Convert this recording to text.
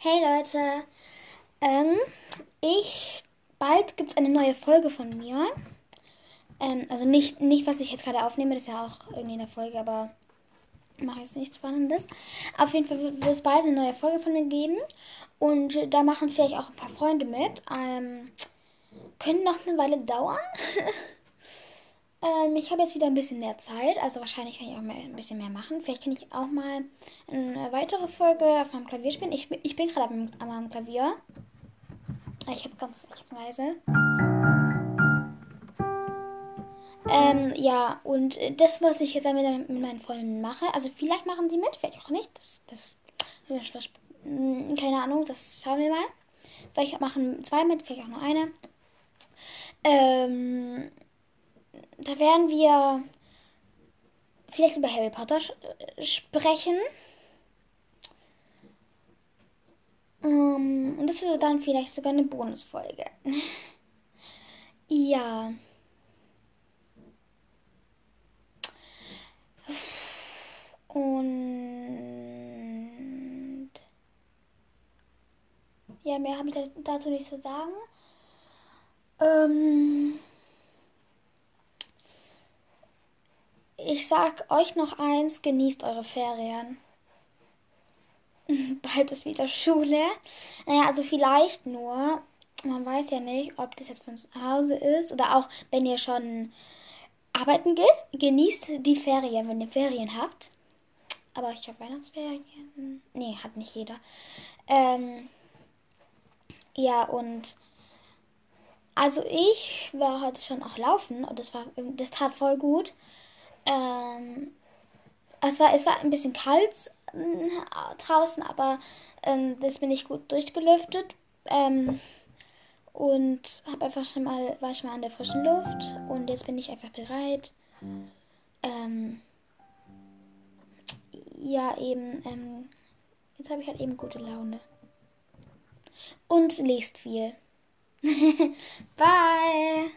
Hey Leute, ähm, ich, bald gibt es eine neue Folge von mir. Ähm, also nicht, nicht, was ich jetzt gerade aufnehme, das ist ja auch irgendwie in der Folge, aber mache jetzt nichts Spannendes. Auf jeden Fall wird es bald eine neue Folge von mir geben. Und da machen vielleicht auch ein paar Freunde mit. Ähm, können noch eine Weile dauern. Ähm, ich habe jetzt wieder ein bisschen mehr Zeit, also wahrscheinlich kann ich auch mal ein bisschen mehr machen. Vielleicht kann ich auch mal eine weitere Folge auf meinem Klavier spielen. Ich, ich bin gerade an meinem Klavier. Ich habe ganz ich hab leise. Ähm, ja, und das, was ich jetzt mit, mit meinen Freunden mache, also vielleicht machen sie mit, vielleicht auch nicht. Das, das, hm, keine Ahnung, das schauen wir mal. Vielleicht machen zwei mit, vielleicht auch nur eine. Ähm, da werden wir vielleicht über Harry Potter sprechen. Um, und das wird dann vielleicht sogar eine Bonusfolge. ja. Und ja, mehr habe ich dazu nicht zu sagen. Ähm, ich sag euch noch eins, genießt eure Ferien. Bald ist wieder Schule. Naja, also vielleicht nur. Man weiß ja nicht, ob das jetzt von zu Hause ist oder auch, wenn ihr schon arbeiten geht. Genießt die Ferien, wenn ihr Ferien habt. Aber ich habe Weihnachtsferien. Nee, hat nicht jeder. Ähm, ja, und also ich war heute schon auch laufen und das war das tat voll gut. Ähm, es, war, es war ein bisschen kalt draußen, aber ähm, das bin ich gut durchgelüftet. Ähm, und habe einfach schon mal, war schon mal an der frischen Luft und jetzt bin ich einfach bereit. Ähm, ja, eben, ähm, jetzt habe ich halt eben gute Laune. Und lest viel. Bye!